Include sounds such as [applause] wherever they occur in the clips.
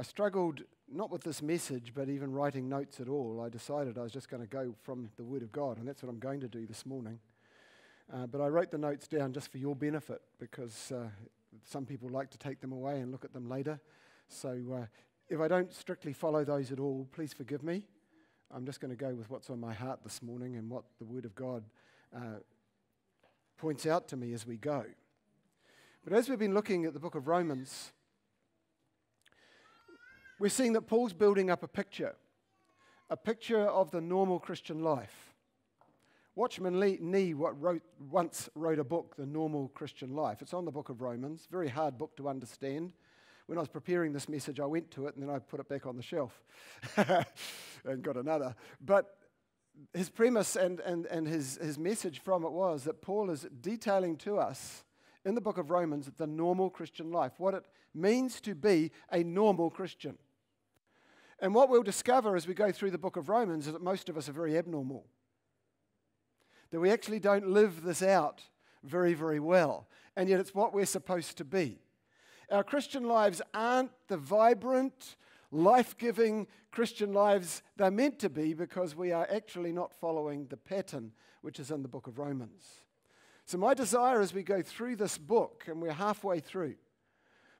I struggled not with this message, but even writing notes at all. I decided I was just going to go from the Word of God, and that's what I'm going to do this morning. Uh, but I wrote the notes down just for your benefit because uh, some people like to take them away and look at them later. So uh, if I don't strictly follow those at all, please forgive me. I'm just going to go with what's on my heart this morning and what the Word of God uh, points out to me as we go. But as we've been looking at the book of Romans, we're seeing that Paul's building up a picture, a picture of the normal Christian life. Watchman Lee, Nee wrote, once wrote a book, The Normal Christian Life. It's on the book of Romans, very hard book to understand. When I was preparing this message, I went to it and then I put it back on the shelf [laughs] and got another. But his premise and, and, and his, his message from it was that Paul is detailing to us in the book of Romans the normal Christian life, what it means to be a normal Christian. And what we'll discover as we go through the book of Romans is that most of us are very abnormal. That we actually don't live this out very, very well. And yet it's what we're supposed to be. Our Christian lives aren't the vibrant, life giving Christian lives they're meant to be because we are actually not following the pattern which is in the book of Romans. So, my desire as we go through this book, and we're halfway through,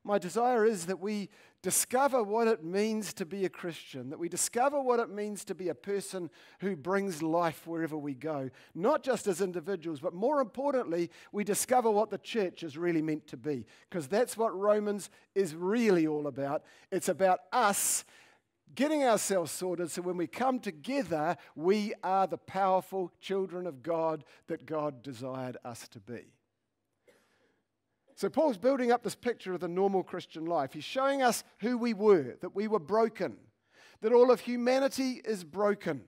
my desire is that we discover what it means to be a Christian, that we discover what it means to be a person who brings life wherever we go, not just as individuals, but more importantly, we discover what the church is really meant to be, because that's what Romans is really all about. It's about us getting ourselves sorted so when we come together, we are the powerful children of God that God desired us to be. So, Paul's building up this picture of the normal Christian life. He's showing us who we were, that we were broken, that all of humanity is broken.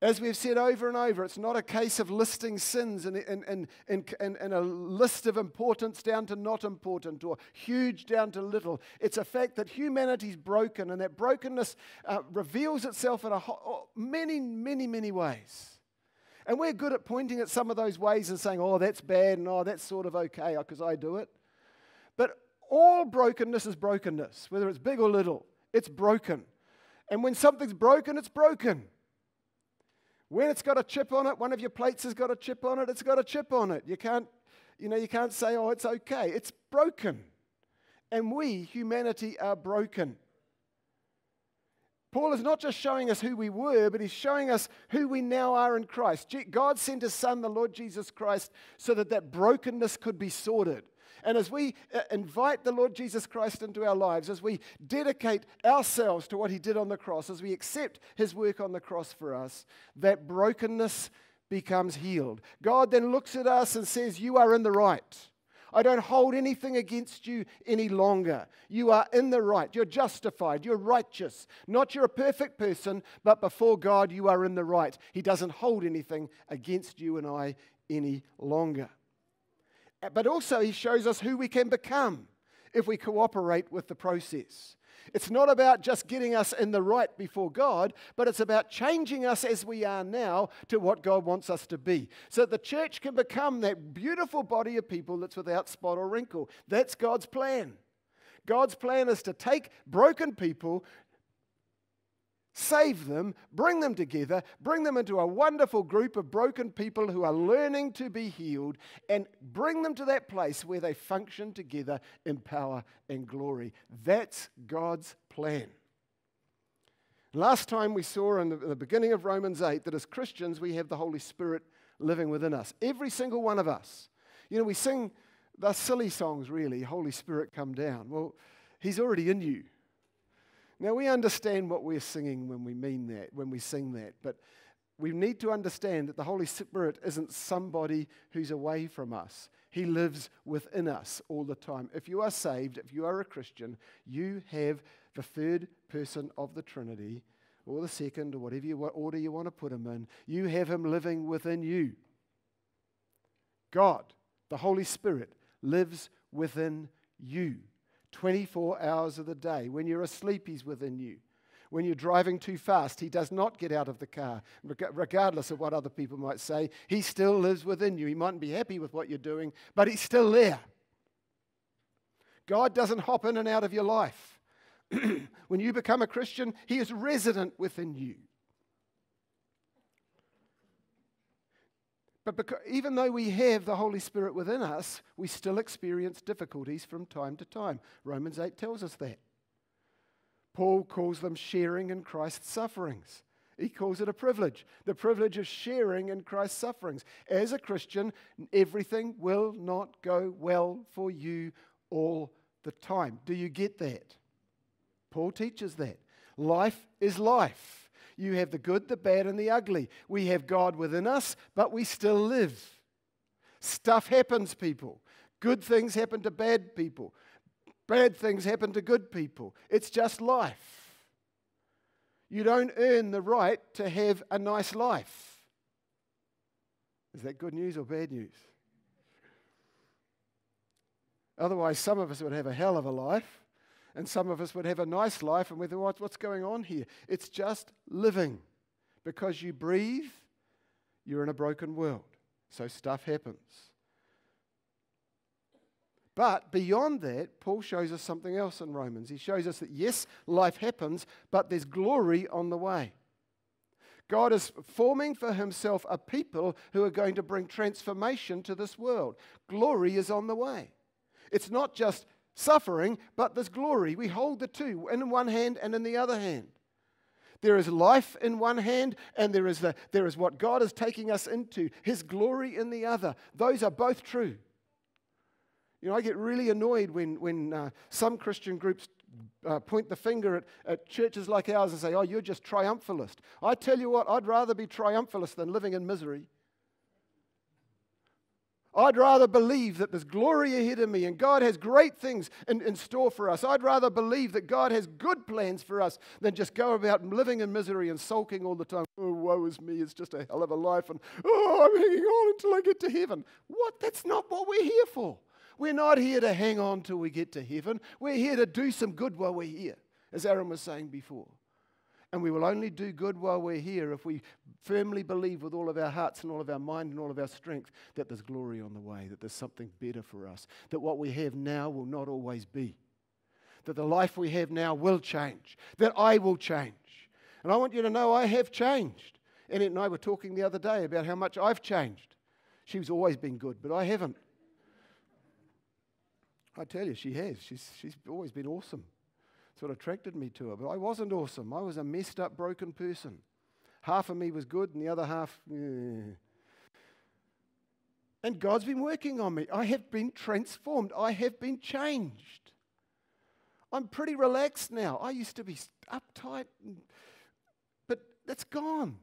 As we've said over and over, it's not a case of listing sins and, and, and, and, and, a list of importance down to not important or huge down to little. It's a fact that humanity's broken, and that brokenness uh, reveals itself in a ho- many, many, many ways. And we're good at pointing at some of those ways and saying, oh, that's bad, and oh, that's sort of okay uh, because I do it. But all brokenness is brokenness, whether it's big or little, it's broken. And when something's broken, it's broken. When it's got a chip on it, one of your plates has got a chip on it, it's got a chip on it. You can't, you know, you can't say, oh, it's okay. It's broken. And we, humanity, are broken. Paul is not just showing us who we were, but he's showing us who we now are in Christ. God sent his son, the Lord Jesus Christ, so that that brokenness could be sorted. And as we uh, invite the Lord Jesus Christ into our lives, as we dedicate ourselves to what he did on the cross, as we accept his work on the cross for us, that brokenness becomes healed. God then looks at us and says, You are in the right. I don't hold anything against you any longer. You are in the right. You're justified. You're righteous. Not you're a perfect person, but before God, you are in the right. He doesn't hold anything against you and I any longer. But also, He shows us who we can become if we cooperate with the process. It's not about just getting us in the right before God, but it's about changing us as we are now to what God wants us to be. So the church can become that beautiful body of people that's without spot or wrinkle. That's God's plan. God's plan is to take broken people, save them, bring them together, bring them into a wonderful group of broken people who are learning to be healed, and bring them to that place where they function together in power and glory. That's God's plan. Last time we saw in the, in the beginning of Romans 8 that as Christians we have the Holy Spirit living within us. Every single one of us. You know, we sing the silly songs, really, Holy Spirit, come down. Well, He's already in you. Now, we understand what we're singing when we mean that, when we sing that, but we need to understand that the Holy Spirit isn't somebody who's away from us. He lives within us all the time. If you are saved, if you are a Christian, you have the third person of the Trinity, or the second, or whatever you, what order you want to put him in. You have him living within you. God, the Holy Spirit, lives within you. 24 hours of the day. When you're asleep, He's within you. When you're driving too fast, He does not get out of the car, regardless of what other people might say. He still lives within you. He mightn't be happy with what you're doing, but He's still there. God doesn't hop in and out of your life. [clears throat] when you become a Christian, He is resident within you. But because, even though we have the Holy Spirit within us, we still experience difficulties from time to time. Romans 8 tells us that. Paul calls them sharing in Christ's sufferings. He calls it a privilege the privilege of sharing in Christ's sufferings. As a Christian, everything will not go well for you all the time. Do you get that? Paul teaches that. Life is life. You have the good, the bad, and the ugly. We have God within us, but we still live. Stuff happens, people. Good things happen to bad people. Bad things happen to good people. It's just life. You don't earn the right to have a nice life. Is that good news or bad news? Otherwise, some of us would have a hell of a life, and some of us would have a nice life, and we think, what's going on here? It's just living. Because you breathe, you're in a broken world. So stuff happens. But beyond that, Paul shows us something else in Romans. He shows us that yes, life happens, but there's glory on the way. God is forming for himself a people who are going to bring transformation to this world. Glory is on the way. It's not just suffering, but there's glory. We hold the two in one hand and in the other hand. There is life in one hand, and there is, the, there is what God is taking us into, His glory in the other. Those are both true. You know, I get really annoyed when, when uh, some Christian groups uh, point the finger at, at churches like ours and say, oh, you're just triumphalist. I tell you what, I'd rather be triumphalist than living in misery. I'd rather believe that there's glory ahead of me and God has great things in, in store for us. I'd rather believe that God has good plans for us than just go about living in misery and sulking all the time. Oh, woe is me, it's just a hell of a life, and oh, I'm hanging on until I get to heaven. What? That's not what we're here for. We're not here to hang on till we get to heaven. We're here to do some good while we're here, as Aaron was saying before. And we will only do good while we're here if we firmly believe with all of our hearts and all of our mind and all of our strength that there's glory on the way, that there's something better for us, that what we have now will not always be, that the life we have now will change, that I will change. And I want you to know I have changed. Annette and I were talking the other day about how much I've changed. She's always been good, but I haven't. I tell you, she has. She's, she's always been awesome. That's what attracted me to her. But I wasn't awesome. I was a messed up, broken person. Half of me was good, and the other half, eh. And God's been working on me. I have been transformed. I have been changed. I'm pretty relaxed now. I used to be uptight, but that's gone.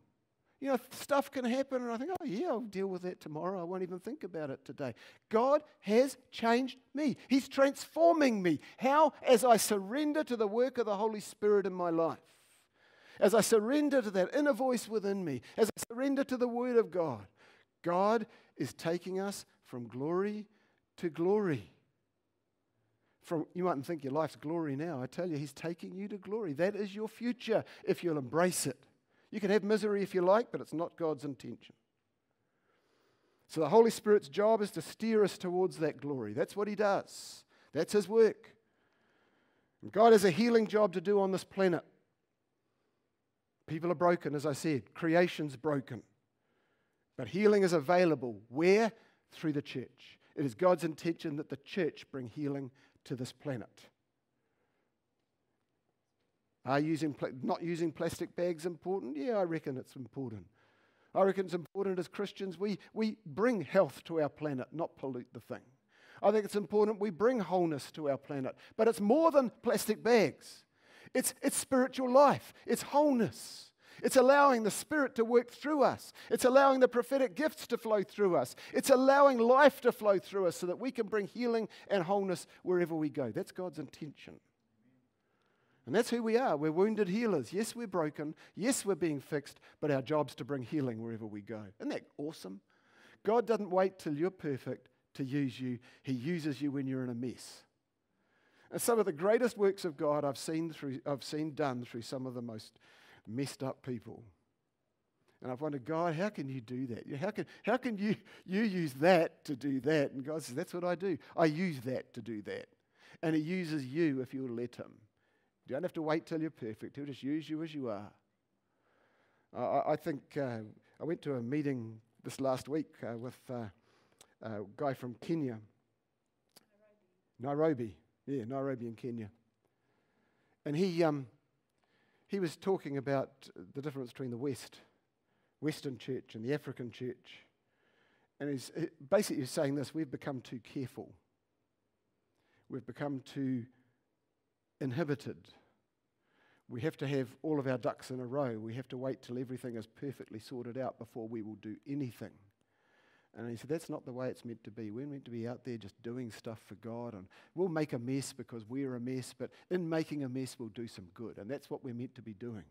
You know, stuff can happen, and I think, oh, yeah, I'll deal with that tomorrow. I won't even think about it today. God has changed me, He's transforming me. How? As I surrender to the work of the Holy Spirit in my life. As I surrender to that inner voice within me, as I surrender to the Word of God, God is taking us from glory to glory. From, you mightn't think your life's glory now. I tell you, He's taking you to glory. That is your future if you'll embrace it. You can have misery if you like, but it's not God's intention. So the Holy Spirit's job is to steer us towards that glory. That's what He does, that's His work. God has a healing job to do on this planet. People are broken, as I said, creation's broken. But healing is available. Where? Through the church. It is God's intention that the church bring healing to this planet. Are using pl- not using plastic bags important? Yeah, I reckon it's important. I reckon it's important as Christians we, we bring health to our planet, not pollute the thing. I think it's important we bring wholeness to our planet. But it's more than plastic bags, it's, it's spiritual life, it's wholeness. It's allowing the Spirit to work through us. It's allowing the prophetic gifts to flow through us. It's allowing life to flow through us so that we can bring healing and wholeness wherever we go. That's God's intention. And that's who we are. We're wounded healers. Yes, we're broken. Yes, we're being fixed, but our job's to bring healing wherever we go. Isn't that awesome? God doesn't wait till you're perfect to use you, He uses you when you're in a mess. And some of the greatest works of God I've seen, through, I've seen done through some of the most messed up people. And I've wondered, God, how can you do that? How can, how can you, you use that to do that? And God says, That's what I do. I use that to do that. And He uses you if you'll let Him You don't have to wait till you're perfect. He'll just use you as you are. I, I think uh, I went to a meeting this last week uh, with uh, a guy from Kenya. Nairobi. Nairobi. Yeah, Nairobi in Kenya. And he, um, he was talking about the difference between the West, Western church, and the African church. And he's basically saying this we've become too careful, we've become too inhibited. We have to have all of our ducks in a row. We have to wait till everything is perfectly sorted out before we will do anything. And he said, That's not the way it's meant to be. We're meant to be out there just doing stuff for God. And we'll make a mess because we're a mess, but in making a mess, we'll do some good. And that's what we're meant to be doing.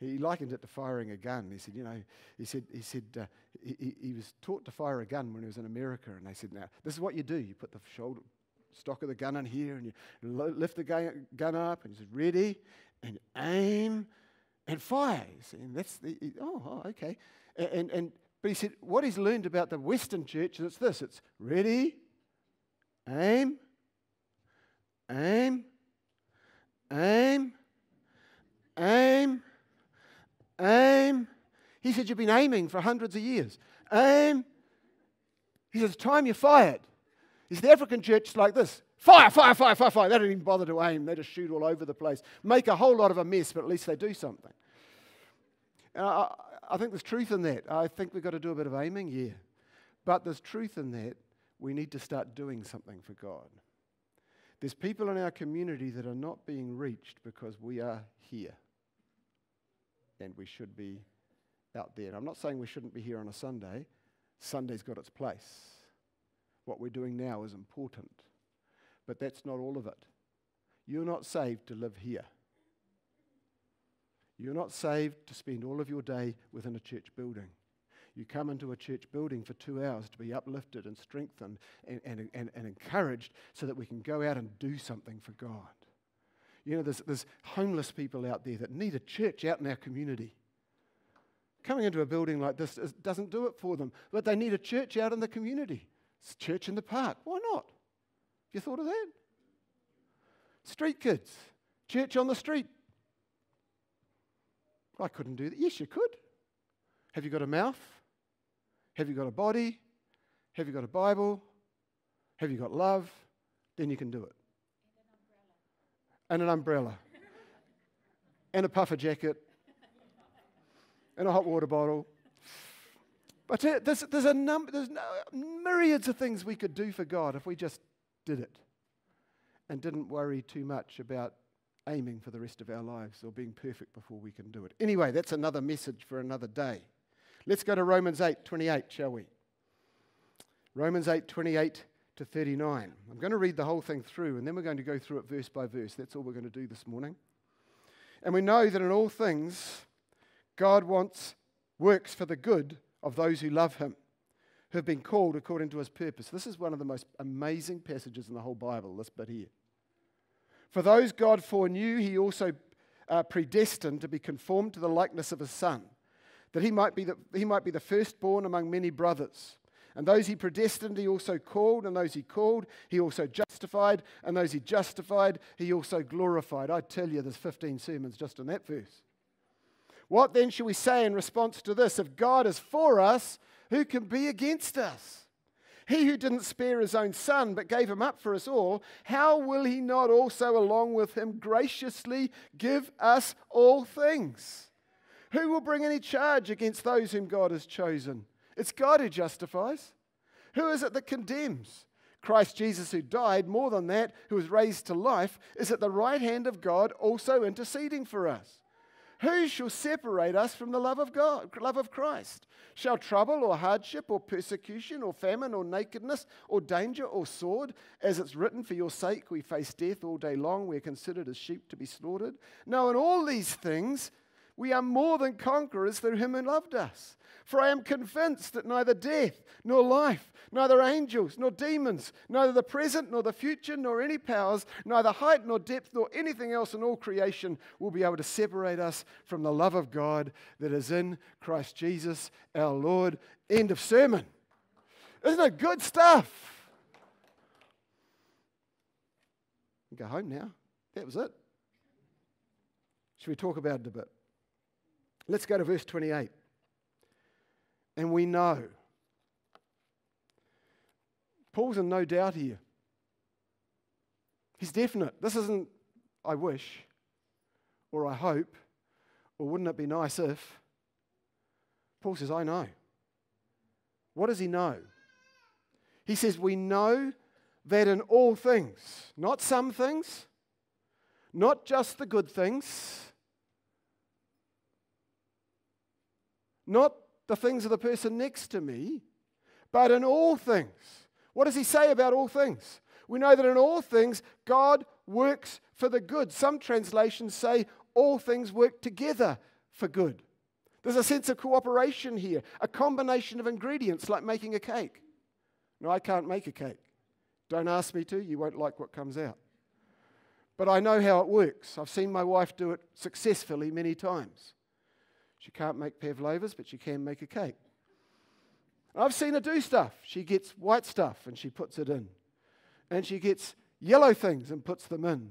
He likened it to firing a gun. He said, You know, he said, he, said uh, he, he was taught to fire a gun when he was in America. And they said, Now, this is what you do. You put the shoulder, stock of the gun in here and you lift the gun up and you said, Ready? and aim and fire. And that's the, oh, oh, okay. And, and, but he said, what he's learned about the Western church is it's this it's ready, aim, aim, aim, aim, aim. He said, You've been aiming for hundreds of years. Aim. He says, Time you fired. Said, The African church is like this Fire, fire, fire, fire, fire. They don't even bother to aim. They just shoot all over the place. Make a whole lot of a mess, but at least they do something. And I, think there's truth in that. I think we've got to do a bit of aiming, yeah. But there's truth in that. We need to start doing something for God. There's people in our community that are not being reached because we are here. And we should be out there. And I'm not saying we shouldn't be here on a Sunday. Sunday's got its place. What we're doing now is important. But that's not all of it. You're not saved to live here. You're not saved to spend all of your day within a church building. You come into a church building for two hours to be uplifted and strengthened and, and, and, and encouraged so that we can go out and do something for God. You know, there's, there's homeless people out there that need a church out in our community. Coming into a building like this doesn't do it for them, but they need a church out in the community. It's church in the park. Why not? you thought of that? Street kids, church on the street. I couldn't do that. Yes, you could. Have you got a mouth? Have you got a body? Have you got a Bible? Have you got love? Then you can do it. And an umbrella. [laughs] and a puffer jacket. and a hot water bottle. But there's, there's a number, there's no, myriads of things we could do for God if we just did it and didn't worry too much about aiming for the rest of our lives or being perfect before we can do it. Anyway, that's another message for another day. Let's go to Romans 8 28, shall we? Romans 8 28 to 39. I'm going to read the whole thing through and then we're going to go through it verse by verse. That's all we're going to do this morning. And we know that in all things, God wants works for the good of those who love Him who have been called according to his purpose. This is one of the most amazing passages in the whole Bible, this bit here. For those God foreknew, he also uh, predestined to be conformed to the likeness of his son, that he might, be the, he might be the firstborn among many brothers. And those he predestined, he also called, and those he called, he also justified, and those he justified, he also glorified. I tell you, there's 15 sermons just in that verse. What then shall we say in response to this? If God is for us, who can be against us? He who didn't spare his own son, but gave him up for us all, how will he not also, along with him, graciously give us all things? Who will bring any charge against those whom God has chosen? It's God who justifies. Who is it that condemns? Christ Jesus, who died, more than that, who was raised to life, is at the right hand of God, also interceding for us. Who shall separate us from the love of God, love of Christ? Shall trouble or hardship or persecution or famine or nakedness or danger or sword? As it's written, for your sake we face death all day long. We are considered as sheep to be slaughtered. No, in all these things we are more than conquerors through him who loved us. For I am convinced that neither death, nor life, neither angels, nor demons, neither the present, nor the future, nor any powers, neither height, nor depth, nor anything else in all creation will be able to separate us from the love of God that is in Christ Jesus our Lord. End of sermon. Isn't it good stuff? Go home now. That was it. Should we talk about it a bit? Let's go to verse 28. And we know. Paul's in no doubt here. He's definite. This isn't, I wish, or I hope, or wouldn't it be nice if. Paul says, I know. What does he know? He says, We know that in all things, not some things, not just the good things, not the things of the person next to me, but in all things. What does he say about all things? We know that in all things, God works for the good. Some translations say all things work together for good. There's a sense of cooperation here, a combination of ingredients like making a cake. No, I can't make a cake. Don't ask me to, you won't like what comes out. But I know how it works. I've seen my wife do it successfully many times. She can't make pavlovas, but she can make a cake. I've seen her do stuff. She gets white stuff and she puts it in. And she gets yellow things and puts them in.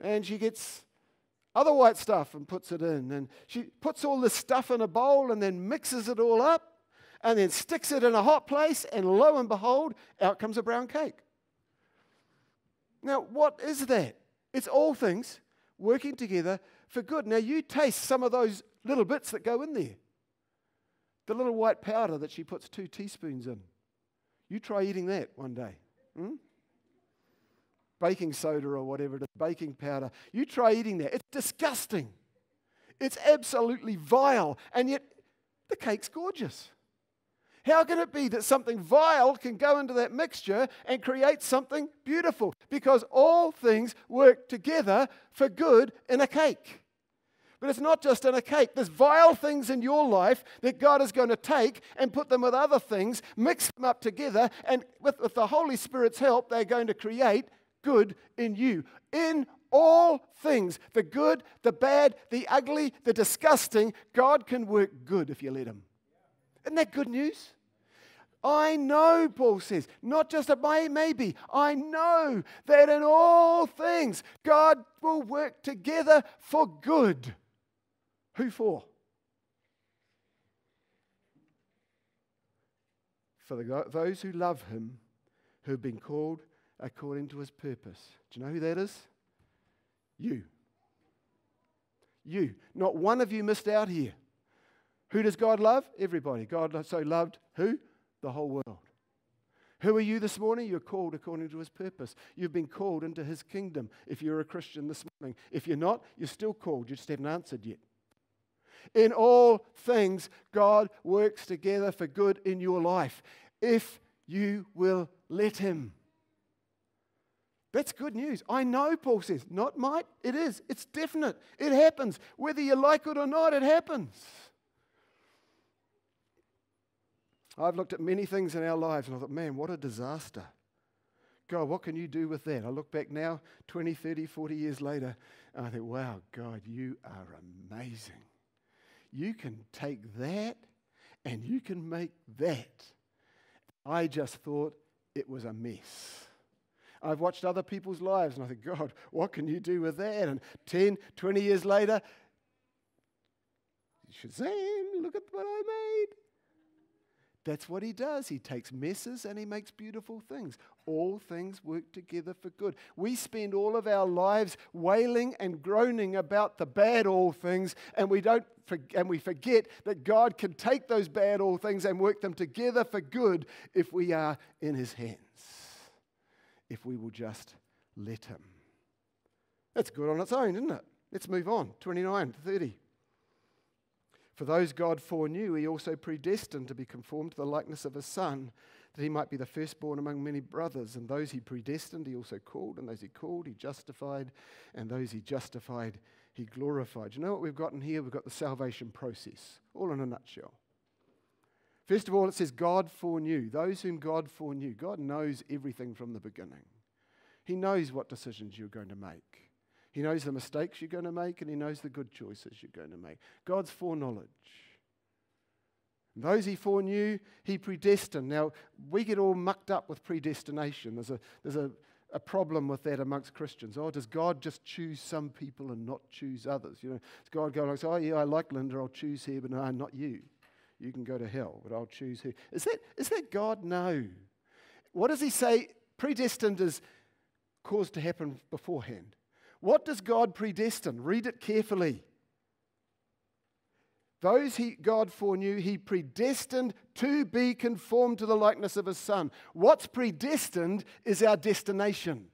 And she gets other white stuff and puts it in. And she puts all this stuff in a bowl and then mixes it all up and then sticks it in a hot place, and lo and behold, out comes a brown cake. Now, what is that? It's all things working together for good. Now, you taste some of those little bits that go in there. The little white powder that she puts two teaspoons in. You try eating that one day. Hmm? baking soda or whatever it is, baking powder. You try eating that. It's disgusting. It's absolutely vile. And yet, the cake's gorgeous. How can it be that something vile can go into that mixture and create something beautiful? Because all things work together for good in a cake. But it's not just in a cake. There's vile things in your life that God is going to take and put them with other things, mix them up together, and with, with the Holy Spirit's help, they're going to create good in you. In all things, the good, the bad, the ugly, the disgusting, God can work good if you let Him. Isn't that good news? I know, Paul says, not just a maybe, I know that in all things God will work together for good. Who for? For the, those who love Him, who have been called according to his purpose. Do you know who that is? You. You. Not one of you missed out here. Who does God love? Everybody. God so loved who? The whole world. Who are you this morning? You're called according to his purpose. You've been called into his kingdom if you're a Christian this morning. If you're not, you're still called. You just haven't answered yet. In all things, God works together for good in your life if you will let him. That's good news. I know, Paul says. Not might, it is. It's definite. It happens. Whether you like it or not, it happens. I've looked at many things in our lives and I thought, man, what a disaster. God, what can you do with that? I look back now, 20, 30, 40 years later, and I think, wow, God, you are amazing. You can take that and you can make that. I just thought it was a mess. I've watched other people's lives and I think, God, what can you do with that? And 10, 20 years later, Shazam, look at what I made. That's what he does. He takes messes and he makes beautiful things. All things work together for good. We spend all of our lives wailing and groaning about the bad all things, and we don't and we forget that God can take those bad all things and work them together for good if we are in his hands if we will just let Him. That's good on its own, isn't it? Let's move on. 29 to 30. For those God foreknew, He also predestined to be conformed to the likeness of His Son, that He might be the firstborn among many brothers. And those He predestined, He also called. And those He called, He justified. And those He justified, He glorified. You know what we've got in here? We've got the salvation process, all in a nutshell. First of all, it says God foreknew. Those whom God foreknew. God knows everything from the beginning. He knows what decisions you're going to make. He knows the mistakes you're going to make, and He knows the good choices you're going to make. God's foreknowledge. Those he foreknew, he predestined. Now, we get all mucked up with predestination. There's a, there's a, a problem with that amongst Christians. Oh, does God just choose some people and not choose others? You know, does God go like, oh yeah, I like Linda, I'll choose her, but no, not you. You can go to hell, but I'll choose her. Is that, is that God? No. What does he say? Predestined is caused to happen beforehand. What does God predestine? Read it carefully. Those he, God foreknew, he predestined to be conformed to the likeness of his son. What's predestined is our destination.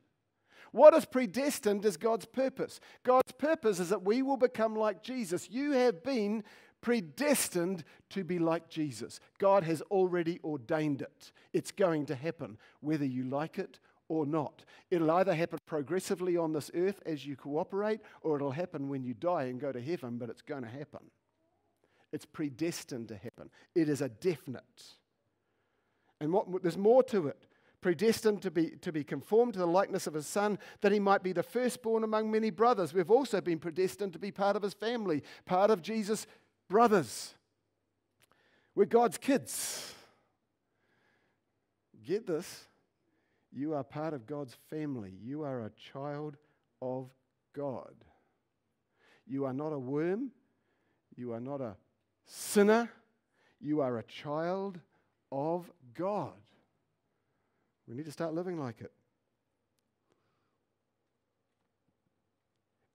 What is predestined is God's purpose. God's purpose is that we will become like Jesus. You have been predestined to be like Jesus. God has already ordained it. It's going to happen, whether you like it or not. It'll either happen progressively on this earth as you cooperate, or it'll happen when you die and go to heaven, but it's going to happen. It's predestined to happen. It is a definite. And what, there's more to it. Predestined to be, to be conformed to the likeness of his son, that he might be the firstborn among many brothers. We've also been predestined to be part of his family, part of Jesus' brothers. We're God's kids. Get this. You are part of God's family. You are a child of God. You are not a worm. You are not a Sinner, you are a child of God. We need to start living like it.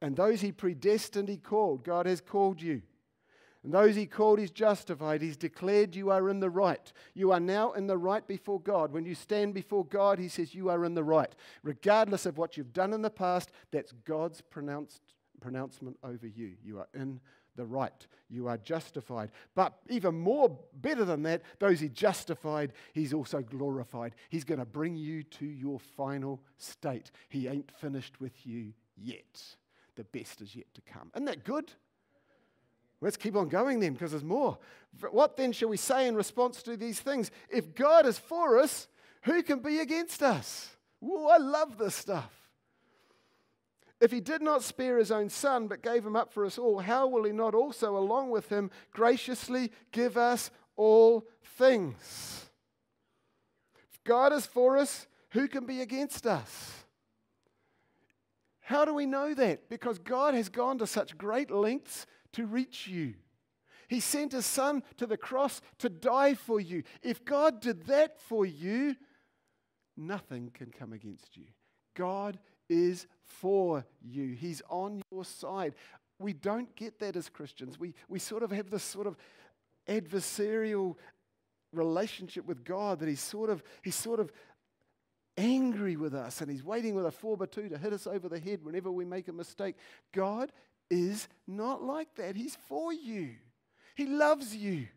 And those he predestined, he called. God has called you. And those he called, he's justified. He's declared you are in the right. You are now in the right before God. When you stand before God, he says you are in the right. Regardless of what you've done in the past, that's God's pronounced pronouncement over you. You are in the right. You are justified. But even more better than that, those he justified, he's also glorified. He's going to bring you to your final state. He ain't finished with you yet. The best is yet to come. Isn't that good? Let's keep on going then, because there's more. What then shall we say in response to these things? If God is for us, who can be against us? Ooh, I love this stuff. If he did not spare his own son, but gave him up for us all, how will he not also, along with him, graciously give us all things? If God is for us, who can be against us? How do we know that? Because God has gone to such great lengths to reach you. He sent his son to the cross to die for you. If God did that for you, nothing can come against you. God is for you, He's on your side. We don't get that as Christians. We, we sort of have this sort of adversarial relationship with God that He's sort of, He's sort of angry with us and He's waiting with a 4 by 2 to hit us over the head whenever we make a mistake. God is not like that. He's for you, He loves you.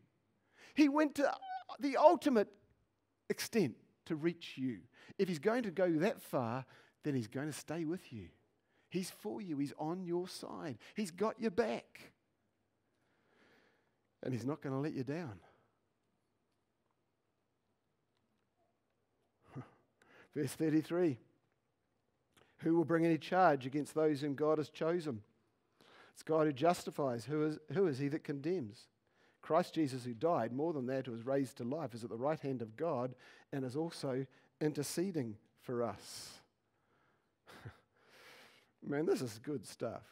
He went to the ultimate extent to reach you. If He's going to go that far, then He's going to stay with you. He's for you, He's on your side, He's got your back. And He's not going to let you down. [laughs] Verse 33 Who will bring any charge against those whom God has chosen? It's God who justifies. Who is, who is he that condemns? Christ Jesus, who died, more than that, who was raised to life, is at the right hand of God and is also interceding for us. [laughs] Man, this is good stuff.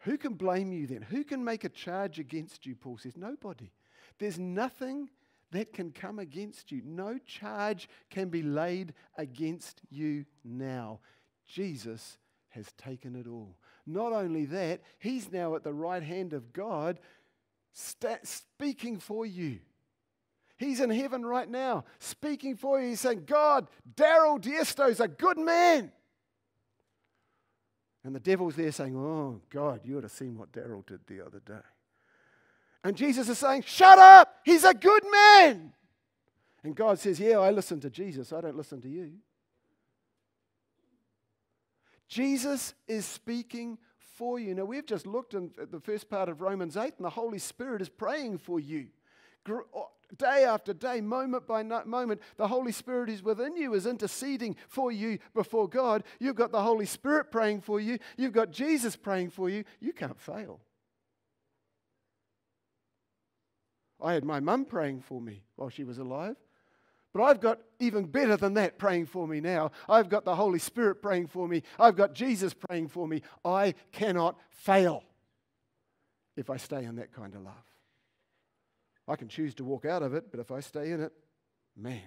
Who can blame you then? Who can make a charge against you? Paul says, Nobody. There's nothing that can come against you. No charge can be laid against you now. Jesus has taken it all. Not only that, he's now at the right hand of God speaking for you. He's in heaven right now, speaking for you. He's saying, God, Daryl Diesto's a good man. And the devil's there saying, Oh, God, you ought to seen what Daryl did the other day. And Jesus is saying, Shut up! He's a good man. And God says, Yeah, I listen to Jesus. I don't listen to you. Jesus is speaking for you. Now, we've just looked at the first part of Romans 8, and the Holy Spirit is praying for you. Day after day, moment by moment, the Holy Spirit is within you, is interceding for you before God. You've got the Holy Spirit praying for you. You've got Jesus praying for you. You can't fail. I had my mum praying for me while she was alive. But I've got even better than that praying for me now. I've got the Holy Spirit praying for me. I've got Jesus praying for me. I cannot fail if I stay in that kind of love. I can choose to walk out of it, but if I stay in it, man,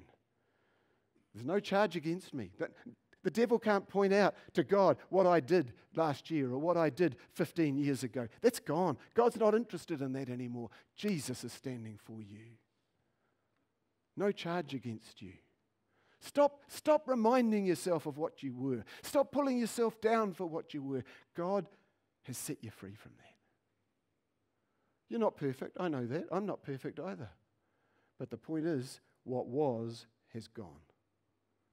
there's no charge against me. But the devil can't point out to God what I did last year or what I did 15 years ago. That's gone. God's not interested in that anymore. Jesus is standing for you. No charge against you. Stop, stop reminding yourself of what you were. Stop pulling yourself down for what you were. God has set you free from that. You're not perfect. I know that. I'm not perfect either. But the point is, what was has gone.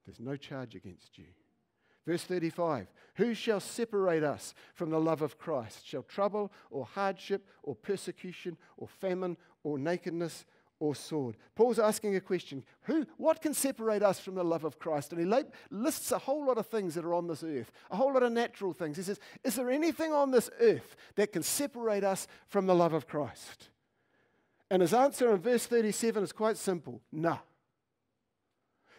There's no charge against you. Verse 35 Who shall separate us from the love of Christ? Shall trouble or hardship or persecution or famine or nakedness or sword? Paul's asking a question Who, What can separate us from the love of Christ? And he lists a whole lot of things that are on this earth, a whole lot of natural things. He says, Is there anything on this earth that can separate us from the love of Christ? And his answer in verse 37 is quite simple no.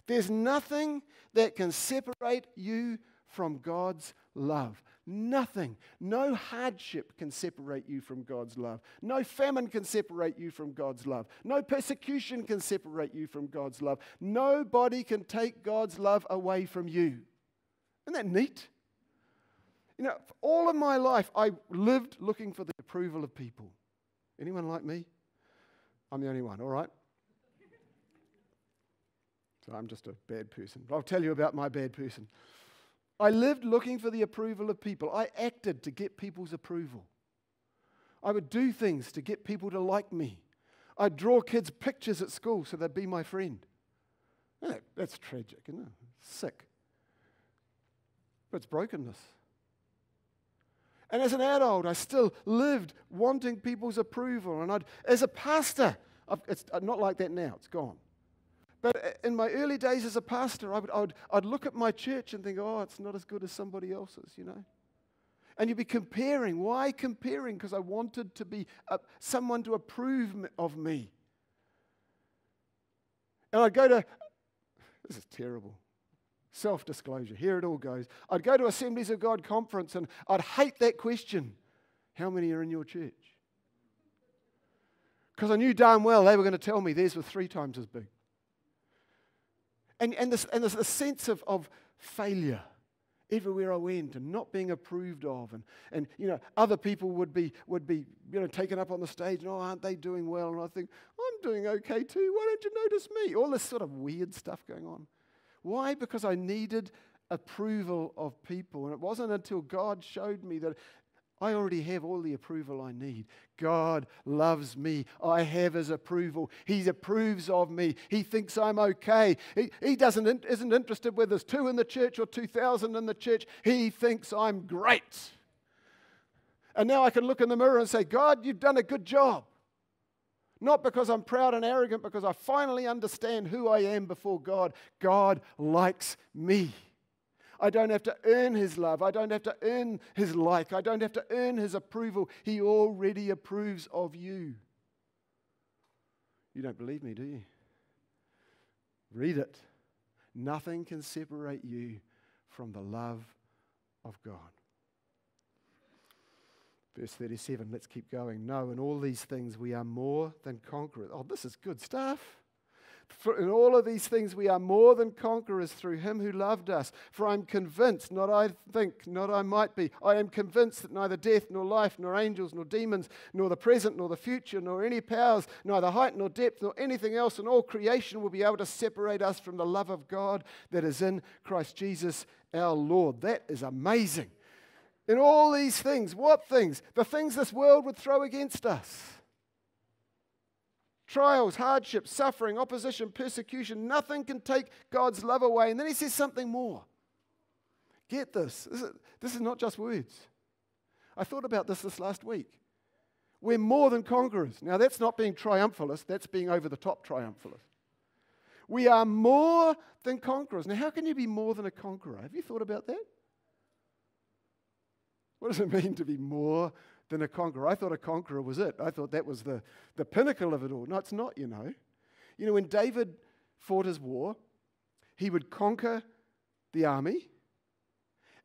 There's nothing that can separate you from God's love. Nothing. No hardship can separate you from God's love. No famine can separate you from God's love. No persecution can separate you from God's love. Nobody can take God's love away from you. Isn't that neat? You know, all of my life, I lived looking for the approval of people. Anyone like me? I'm the only one, all right? So I'm just a bad person. But I'll tell you about my bad person. I lived looking for the approval of people. I acted to get people's approval. I would do things to get people to like me. I'd draw kids pictures at school so they'd be my friend. that's tragic, isn't it? Sick. But it's brokenness. And as an adult, I still lived wanting people's approval. And I'd, as a pastor, I've, it's uh, not like that now, it's gone. But in my early days as a pastor, I would, I would, I'd look at my church and think, oh, it's not as good as somebody else's, you know? And you'd be comparing. Why comparing? Because I wanted to be uh, someone to approve of me. And I'd go to, this is terrible. Self disclosure. Here it all goes. I'd go to Assemblies of God conference and I'd hate that question How many are in your church? Because I knew darn well they were going to tell me theirs were three times as big. And, and, this, and a sense of, of failure everywhere I went and not being approved of. And, and you know, other people would be, would be you know, taken up on the stage and, oh, aren't they doing well? And I think, I'm doing okay too. Why don't you notice me? All this sort of weird stuff going on. Why? Because I needed approval of people. And it wasn't until God showed me that I already have all the approval I need. God loves me. I have his approval. He approves of me. He thinks I'm okay. He, he doesn't, isn't interested whether there's two in the church or 2,000 in the church. He thinks I'm great. And now I can look in the mirror and say, God, you've done a good job. Not because I'm proud and arrogant, because I finally understand who I am before God. God likes me. I don't have to earn his love. I don't have to earn his like. I don't have to earn his approval. He already approves of you. You don't believe me, do you? Read it. Nothing can separate you from the love of God. Verse 37, let's keep going. No, in all these things we are more than conquerors. Oh, this is good stuff. For in all of these things, we are more than conquerors through him who loved us. For I'm convinced, not I think, not I might be, I am convinced that neither death, nor life, nor angels, nor demons, nor the present, nor the future, nor any powers, neither height, nor depth, nor anything else in all creation will be able to separate us from the love of God that is in Christ Jesus our Lord. That is amazing. In all these things, what things? The things this world would throw against us trials, hardships, suffering, opposition, persecution. Nothing can take God's love away. And then he says something more. Get this. This is, this is not just words. I thought about this this last week. We're more than conquerors. Now, that's not being triumphalist, that's being over the top triumphalist. We are more than conquerors. Now, how can you be more than a conqueror? Have you thought about that? What does it mean to be more than a conqueror. I thought a conqueror was it. I thought that was the, the pinnacle of it all. No, it's not, you know. You know, when David fought his war, he would conquer the army,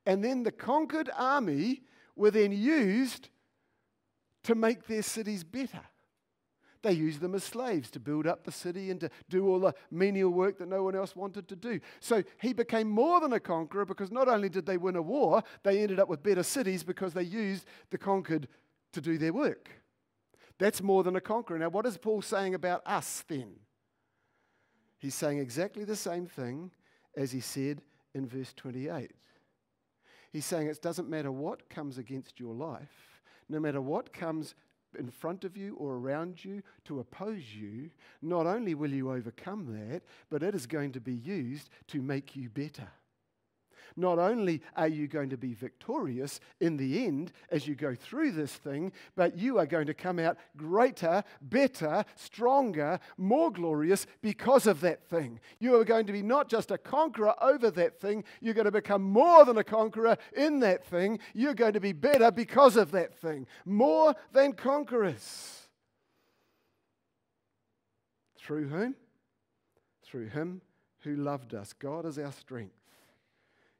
and then the conquered army were then used to make their cities better. They used them as slaves to build up the city and to do all the menial work that no one else wanted to do. So he became more than a conqueror because not only did they win a war, they ended up with better cities because they used the conquered to do their work. That's more than a conqueror. Now, what is Paul saying about us then? He's saying exactly the same thing as he said in verse 28. He's saying it doesn't matter what comes against your life, no matter what comes in front of you or around you to oppose you, not only will you overcome that, but it is going to be used to make you better. Not only are you going to be victorious in the end as you go through this thing, but you are going to come out greater, better, stronger, more glorious because of that thing. You are going to be not just a conqueror over that thing, you're going to become more than a conqueror in that thing. You're going to be better because of that thing. More than conquerors. Through whom? Through him who loved us. God is our strength.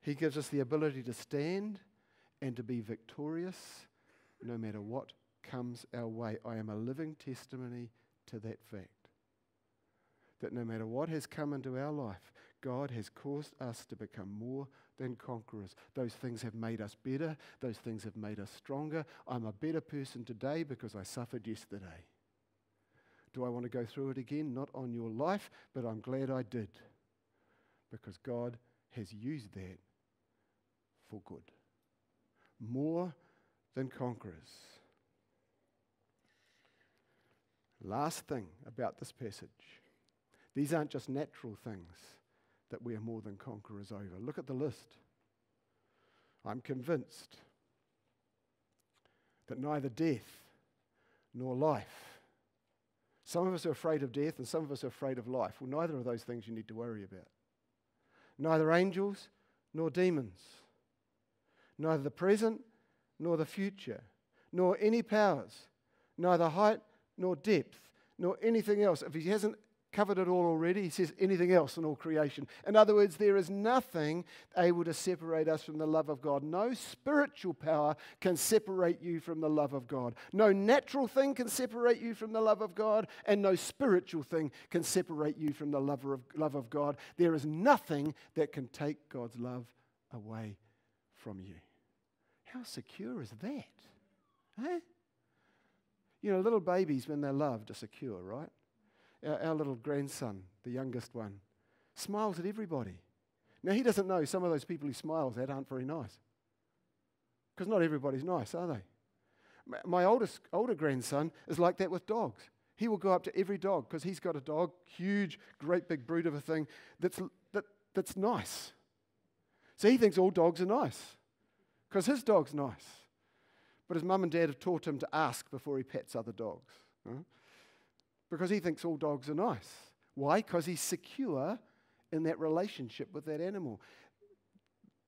He gives us the ability to stand and to be victorious no matter what comes our way. I am a living testimony to that fact. That no matter what has come into our life, God has caused us to become more than conquerors. Those things have made us better, those things have made us stronger. I'm a better person today because I suffered yesterday. Do I want to go through it again? Not on your life, but I'm glad I did because God has used that for good. More than conquerors. Last thing about this passage these aren't just natural things that we are more than conquerors over. Look at the list. I'm convinced that neither death nor life. Some of us are afraid of death and some of us are afraid of life. Well, neither of those things you need to worry about. Neither angels nor demons neither the present nor the future, nor any powers, neither height nor depth, nor anything else. If he hasn't covered it all already, he says anything else in all creation. In other words, there is nothing able to separate us from the love of God. No spiritual power can separate you from the love of God. No natural thing can separate you from the love of God, and no spiritual thing can separate you from the love of, love of God. There is nothing that can take God's love away from you. How secure is that? You know, little babies, when they're loved, are secure, right? Our, our little grandson, the youngest one, smiles at everybody. Now, he doesn't know some of those people he smiles at aren't very nice. Because not everybody's nice, are they? My oldest, older grandson is like that with dogs. He will go up to every dog because he's got a dog, huge, great big brute of a thing, that's, that, that's nice. So he thinks all dogs are nice because his dog's nice. But his mum and dad have taught him to ask before he pets other dogs. Because he thinks all dogs are nice. Why? Because he's secure in that relationship with that animal.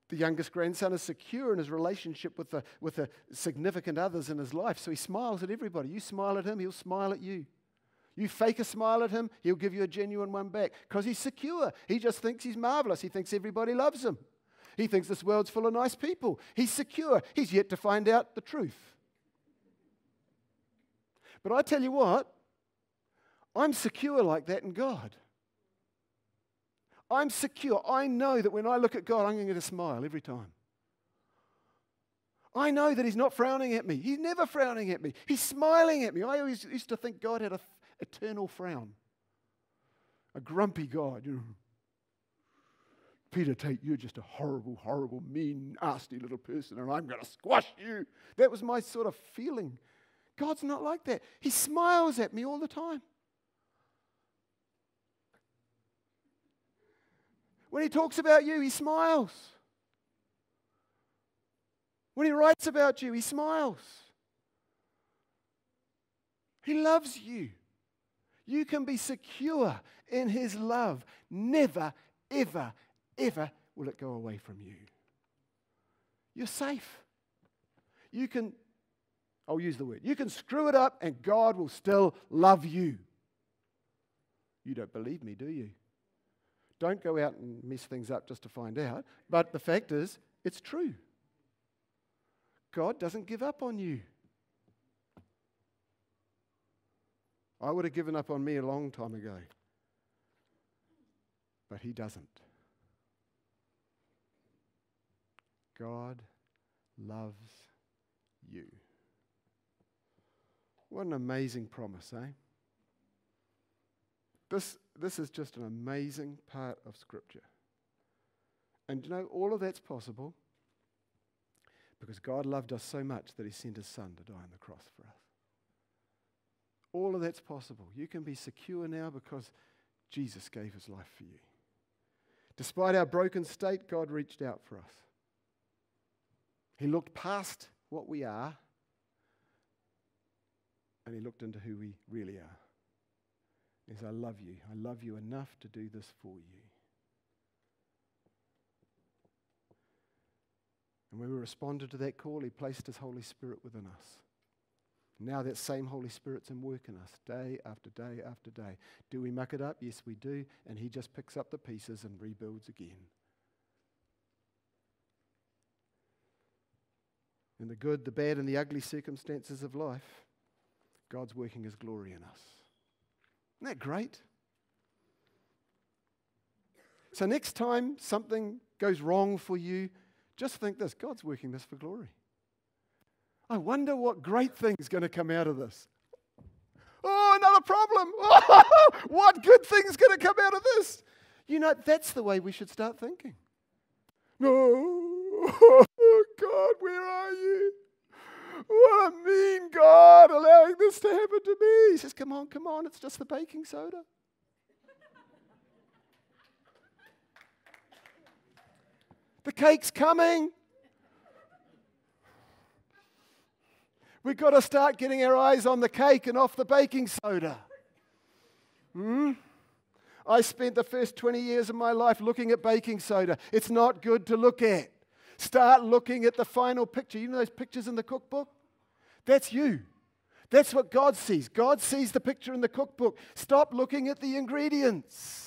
The youngest grandson is secure in his relationship with the, with the significant others in his life, so he smiles at everybody. You smile at him, he'll smile at you. You fake a smile at him, he'll give you a genuine one back because he's secure. He just thinks he's marvelous. He thinks everybody loves him. He thinks this world's full of nice people. He's secure. He's yet to find out the truth. But I tell you what, I'm secure like that in God. I'm secure. I know that when I look at God, I'm going to get a smile every time. I know that He's not frowning at me. He's never frowning at me. He's smiling at me. I always used to think God had an eternal frown, a grumpy God. Peter Tate, you're just a horrible, horrible, mean, nasty little person, and I'm going to squash you. That was my sort of feeling. God's not like that. He smiles at me all the time. When he talks about you, he smiles. When he writes about you, he smiles. He loves you. You can be secure in his love. Never, ever, ever will it go away from you. You're safe. You can, I'll use the word, you can screw it up and God will still love you. You don't believe me, do you? Don't go out and mess things up just to find out. But the fact is, it's true. God doesn't give up on you. I would have given up on me a long time ago. But He doesn't. God loves you. What an amazing promise, eh? This, this is just an amazing part of Scripture. And you know, all of that's possible because God loved us so much that He sent His Son to die on the cross for us. All of that's possible. You can be secure now because Jesus gave His life for you. Despite our broken state, God reached out for us. He looked past what we are and He looked into who we really are. He says, I love you. I love you enough to do this for you. And when we responded to that call, He placed His Holy Spirit within us. Now that same Holy Spirit's in work in us day after day after day. Do we muck it up? Yes, we do. And He just picks up the pieces and rebuilds again. In the good, the bad, and the ugly circumstances of life, God's working His glory in us. Isn't that great? So, next time something goes wrong for you, just think this God's working this for glory. I wonder what great thing's going to come out of this. Oh, another problem. [laughs] what good thing's going to come out of this? You know, that's the way we should start thinking. No, oh, [laughs] God, where are you? What a mean God allowing this to happen to me. He says, Come on, come on, it's just the baking soda. the cake's coming. We've got to start getting our eyes on the cake and off the baking soda. Hmm? I spent the first 20 years of my life looking at baking soda. It's not good to look at. Start looking at the final picture. You know those pictures in the cookbook? That's you. That's what God sees. God sees the picture in the cookbook. Stop looking at the ingredients.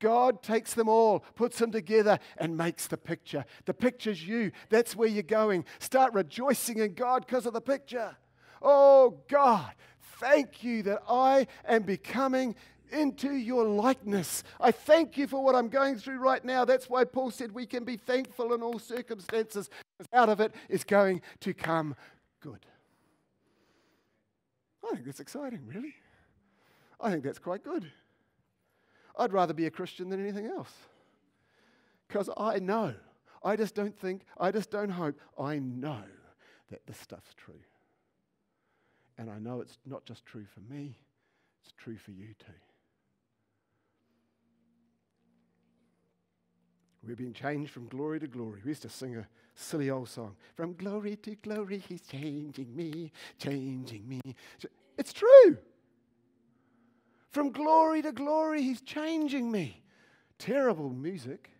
God takes them all, puts them together, and makes the picture. The picture's you. That's where you're going. Start rejoicing in God because of the picture. Oh, God, thank you that I am becoming into your likeness. I thank you for what I'm going through right now. That's why Paul said we can be thankful in all circumstances, out of it is going to come good. I think that's exciting, really. I think that's quite good. I'd rather be a Christian than anything else. Because I know, I just don't think, I just don't hope, I know that this stuff's true. And I know it's not just true for me, it's true for you too. We're being changed from glory to glory. We used to sing a silly old song. From glory to glory, he's changing me, changing me. It's true. From glory to glory, he's changing me. Terrible music,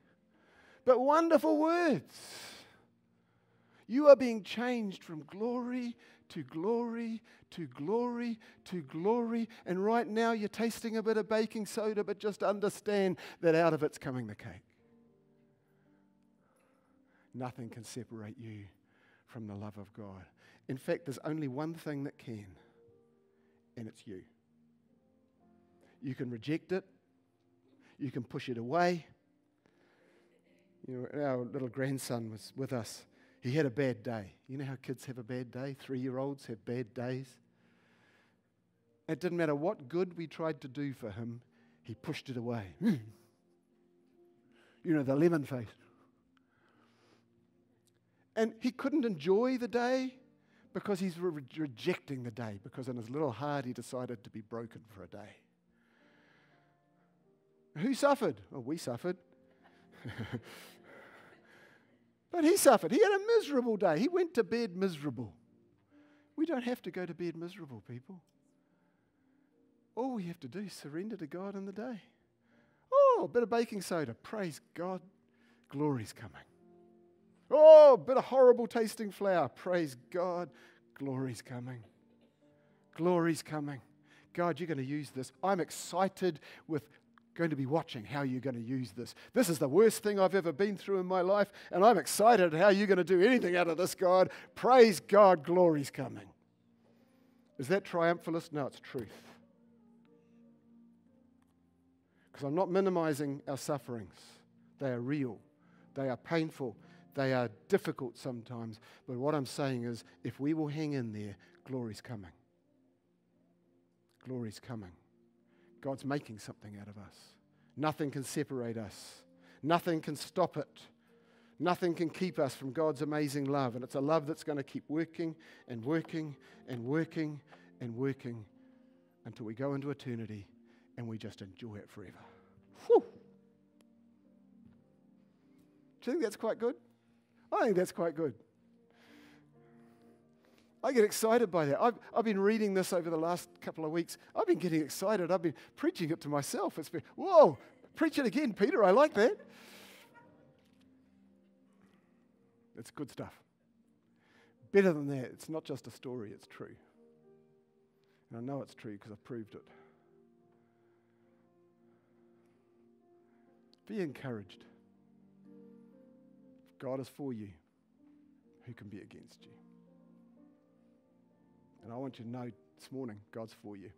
but wonderful words. You are being changed from glory to glory to glory to glory. And right now you're tasting a bit of baking soda, but just understand that out of it's coming the cake. Nothing can separate you from the love of God. In fact, there's only one thing that can, and it's you. You can reject it, you can push it away. You know, our little grandson was with us. He had a bad day. You know how kids have a bad day? Three year olds have bad days. It didn't matter what good we tried to do for him, he pushed it away. [laughs] you know, the lemon face. And he couldn't enjoy the day because he's re- rejecting the day, because in his little heart he decided to be broken for a day. Who suffered? Well, we suffered. [laughs] but he suffered. He had a miserable day. He went to bed miserable. We don't have to go to bed miserable, people. All we have to do is surrender to God in the day. Oh, a bit of baking soda. Praise God. Glory's coming. Oh, bit of horrible tasting flour. Praise God. Glory's coming. Glory's coming. God, you're going to use this. I'm excited with going to be watching how you're going to use this. This is the worst thing I've ever been through in my life, and I'm excited how you're going to do anything out of this, God. Praise God, glory's coming. Is that triumphalist? No, it's truth. Because I'm not minimizing our sufferings, they are real, they are painful, they are difficult sometimes. But what I'm saying is, if we will hang in there, glory's coming. Glory's coming. God's making something out of us. Nothing can separate us, nothing can stop it. Nothing can keep us from God's amazing love. And it's a love that's going to keep working and working and working and working until we go into eternity and we just enjoy it forever. Whew. Do you think that's quite good? I think that's quite good. I get excited by that. I've, I've been reading this over the last couple of weeks. I've been getting excited. I've been preaching it to myself. It's been, whoa, preach it again, Peter. I like that. It's good stuff. Better than that, it's not just a story, it's true. And I know it's true because I've proved it. Be encouraged. God is for you, who can be against you? And I want you to know this morning, God's for you.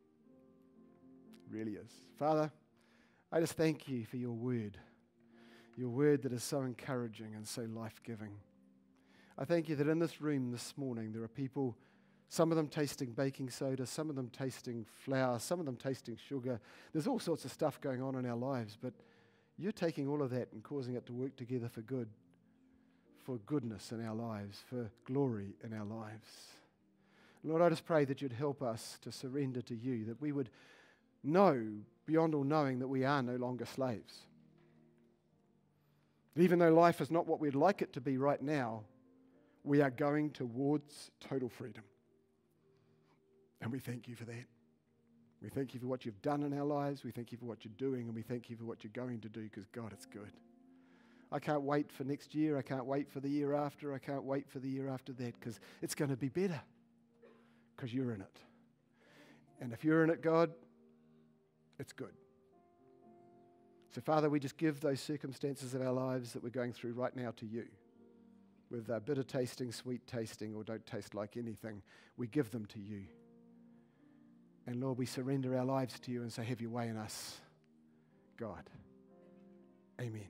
really is. Father, I just thank you for your word, your word that is so encouraging and so life giving. I thank you that in this room this morning there are people, some of them tasting baking soda, some of them tasting flour, some of them tasting sugar. There's all sorts of stuff going on in our lives, but you're taking all of that and causing it to work together for good, for goodness in our lives, for glory in our lives. Lord, I just pray that you'd help us to surrender to you, that we would know beyond all knowing that we are no longer slaves. Even though life is not what we'd like it to be right now, we are going towards total freedom. And we thank you for that. We thank you for what you've done in our lives. We thank you for what you're doing. And we thank you for what you're going to do because, God, it's good. I can't wait for next year. I can't wait for the year after. I can't wait for the year after that because it's going to be better because you're in it. And if you're in it, God, it's good. So, Father, we just give those circumstances of our lives that we're going through right now to you. With uh, bitter tasting, sweet tasting, or don't taste like anything, we give them to you. And Lord, we surrender our lives to you and say, Have your way in us, God. Amen.